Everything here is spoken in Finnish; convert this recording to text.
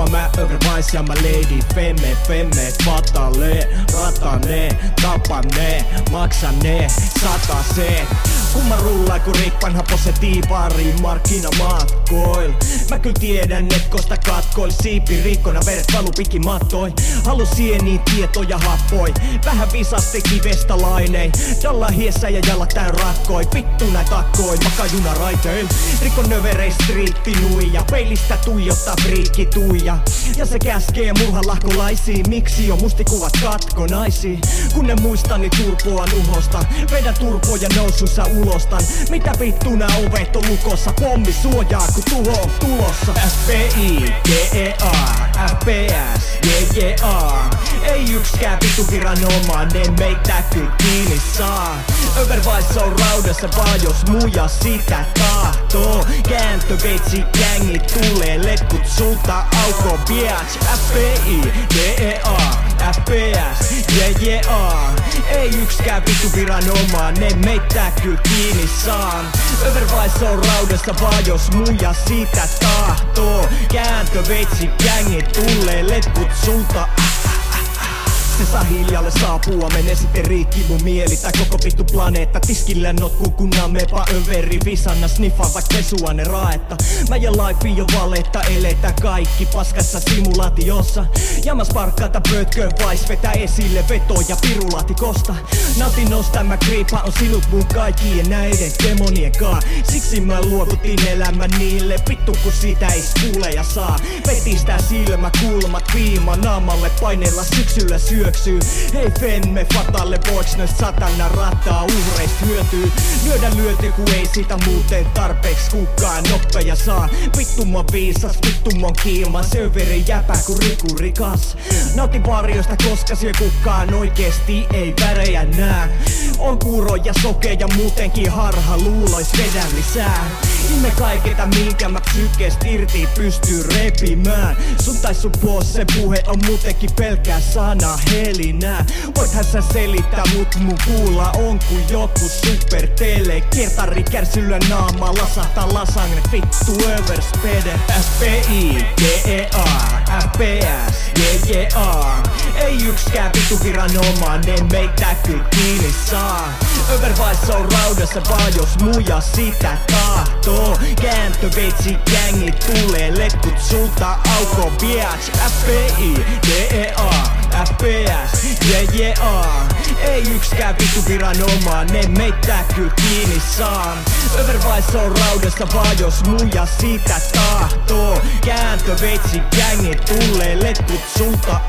Mä mä övervaisia, mä lady. Femme, femme Fatale, ratane, tapane, maksane, sataseen Kun mä rullaan kun rippanha pose tiipariin markkinamatkoil Mä kyllä tiedän et kosta katkoil. Siipi rikkona veret valu mattoi Halu sieni tietoja happoi. Vähän visasti kivestä lainei. Dalla hiessä ja jalat tää rakkoi. Vittu näin takkoi makajuna raiteil. Rikon növerei striitti nuija. Peilistä tuijottaa friikki tuija. Ja se käskee murha lahkolaisiin. Miksi on mustikuvat katkonaisia Kun ne muistan niin turpoan uhosta. Vedän turpoja nousussa ulostan Mitä vittu nää ovet on lukossa? Pommi suojaa kun tuho on tulossa. SPI, GEA, FPS, JJA Ei ykskään vittu viranomainen meitä kyllä kiinni saa. Övervais on raudassa vaan jos muja sitä tahtoo. Kääntö veitsi gängi tulee letkut sulta auko biatch. FBI, DEA, FPS, JJA Ei ykskään vittu viranomainen meitä kyllä kiinni saa Övervais on raudassa vaan jos muja sitä tahtoo. Kääntö veitsi gängi tulee letkut sulta se saa hiljalle saapua, menee sitten rikki mun mieli. Tai koko vittu planeetta tiskillä notku kun mepa överi Visanna sniffaa vaik pesuane raetta. Mä ja life jo valetta eletä kaikki paskassa simulaatiossa. Ja mä sparkkaata pötköön vais vetää esille vetoja pirulaatikosta. Nautin nosta mä kriipa on sinut mun kaikkien näiden demonien kaa. Siksi mä luovutin elämän niille vittu kun sitä ei kuule ja saa. Vetistä silmä kulmat viima naamalle paineella syksyllä syöksyy Hei femme fatalle voiks noist satana rataa uhreist hyötyy. Lyödä lyöty ku ei sitä muuten tarpeeks kukaan nopea saa. Vittu mä viisas, vittu mä kiilma Söveri jäpä ku riku rikas. Nautin varjoista koska siellä kukaan oikeesti ei värejä nää On kuuro ja sokea ja muutenkin harha luulois vedän lisää. Ihme kaiketa minkä mä psykeest irti pystyy repimään. Sun tai sun se puhe on muutenkin pelkää sana helinää Voithan sä selittää mut mun kuulla on kuin joku super tele Kertari kärsyllä naama lasahtaa lasangne vittu överspede SPI, GEA, FPS, JJA Ei ykskään vittu viranomainen meitä kyllä kiinni saa. Övervais on raudassa vaan jos muja sitä tahtoo. Kääntö veitsi gängi tulee letkut sulta auko biatch FBI, DEA, JJA Ei ykskään vittu viranomainen meitä kyllä kiinni saa. Övervais on raudassa vaan jos muja sitä tahtoo. Kääntö veitsi gängi tulee letkut sulta.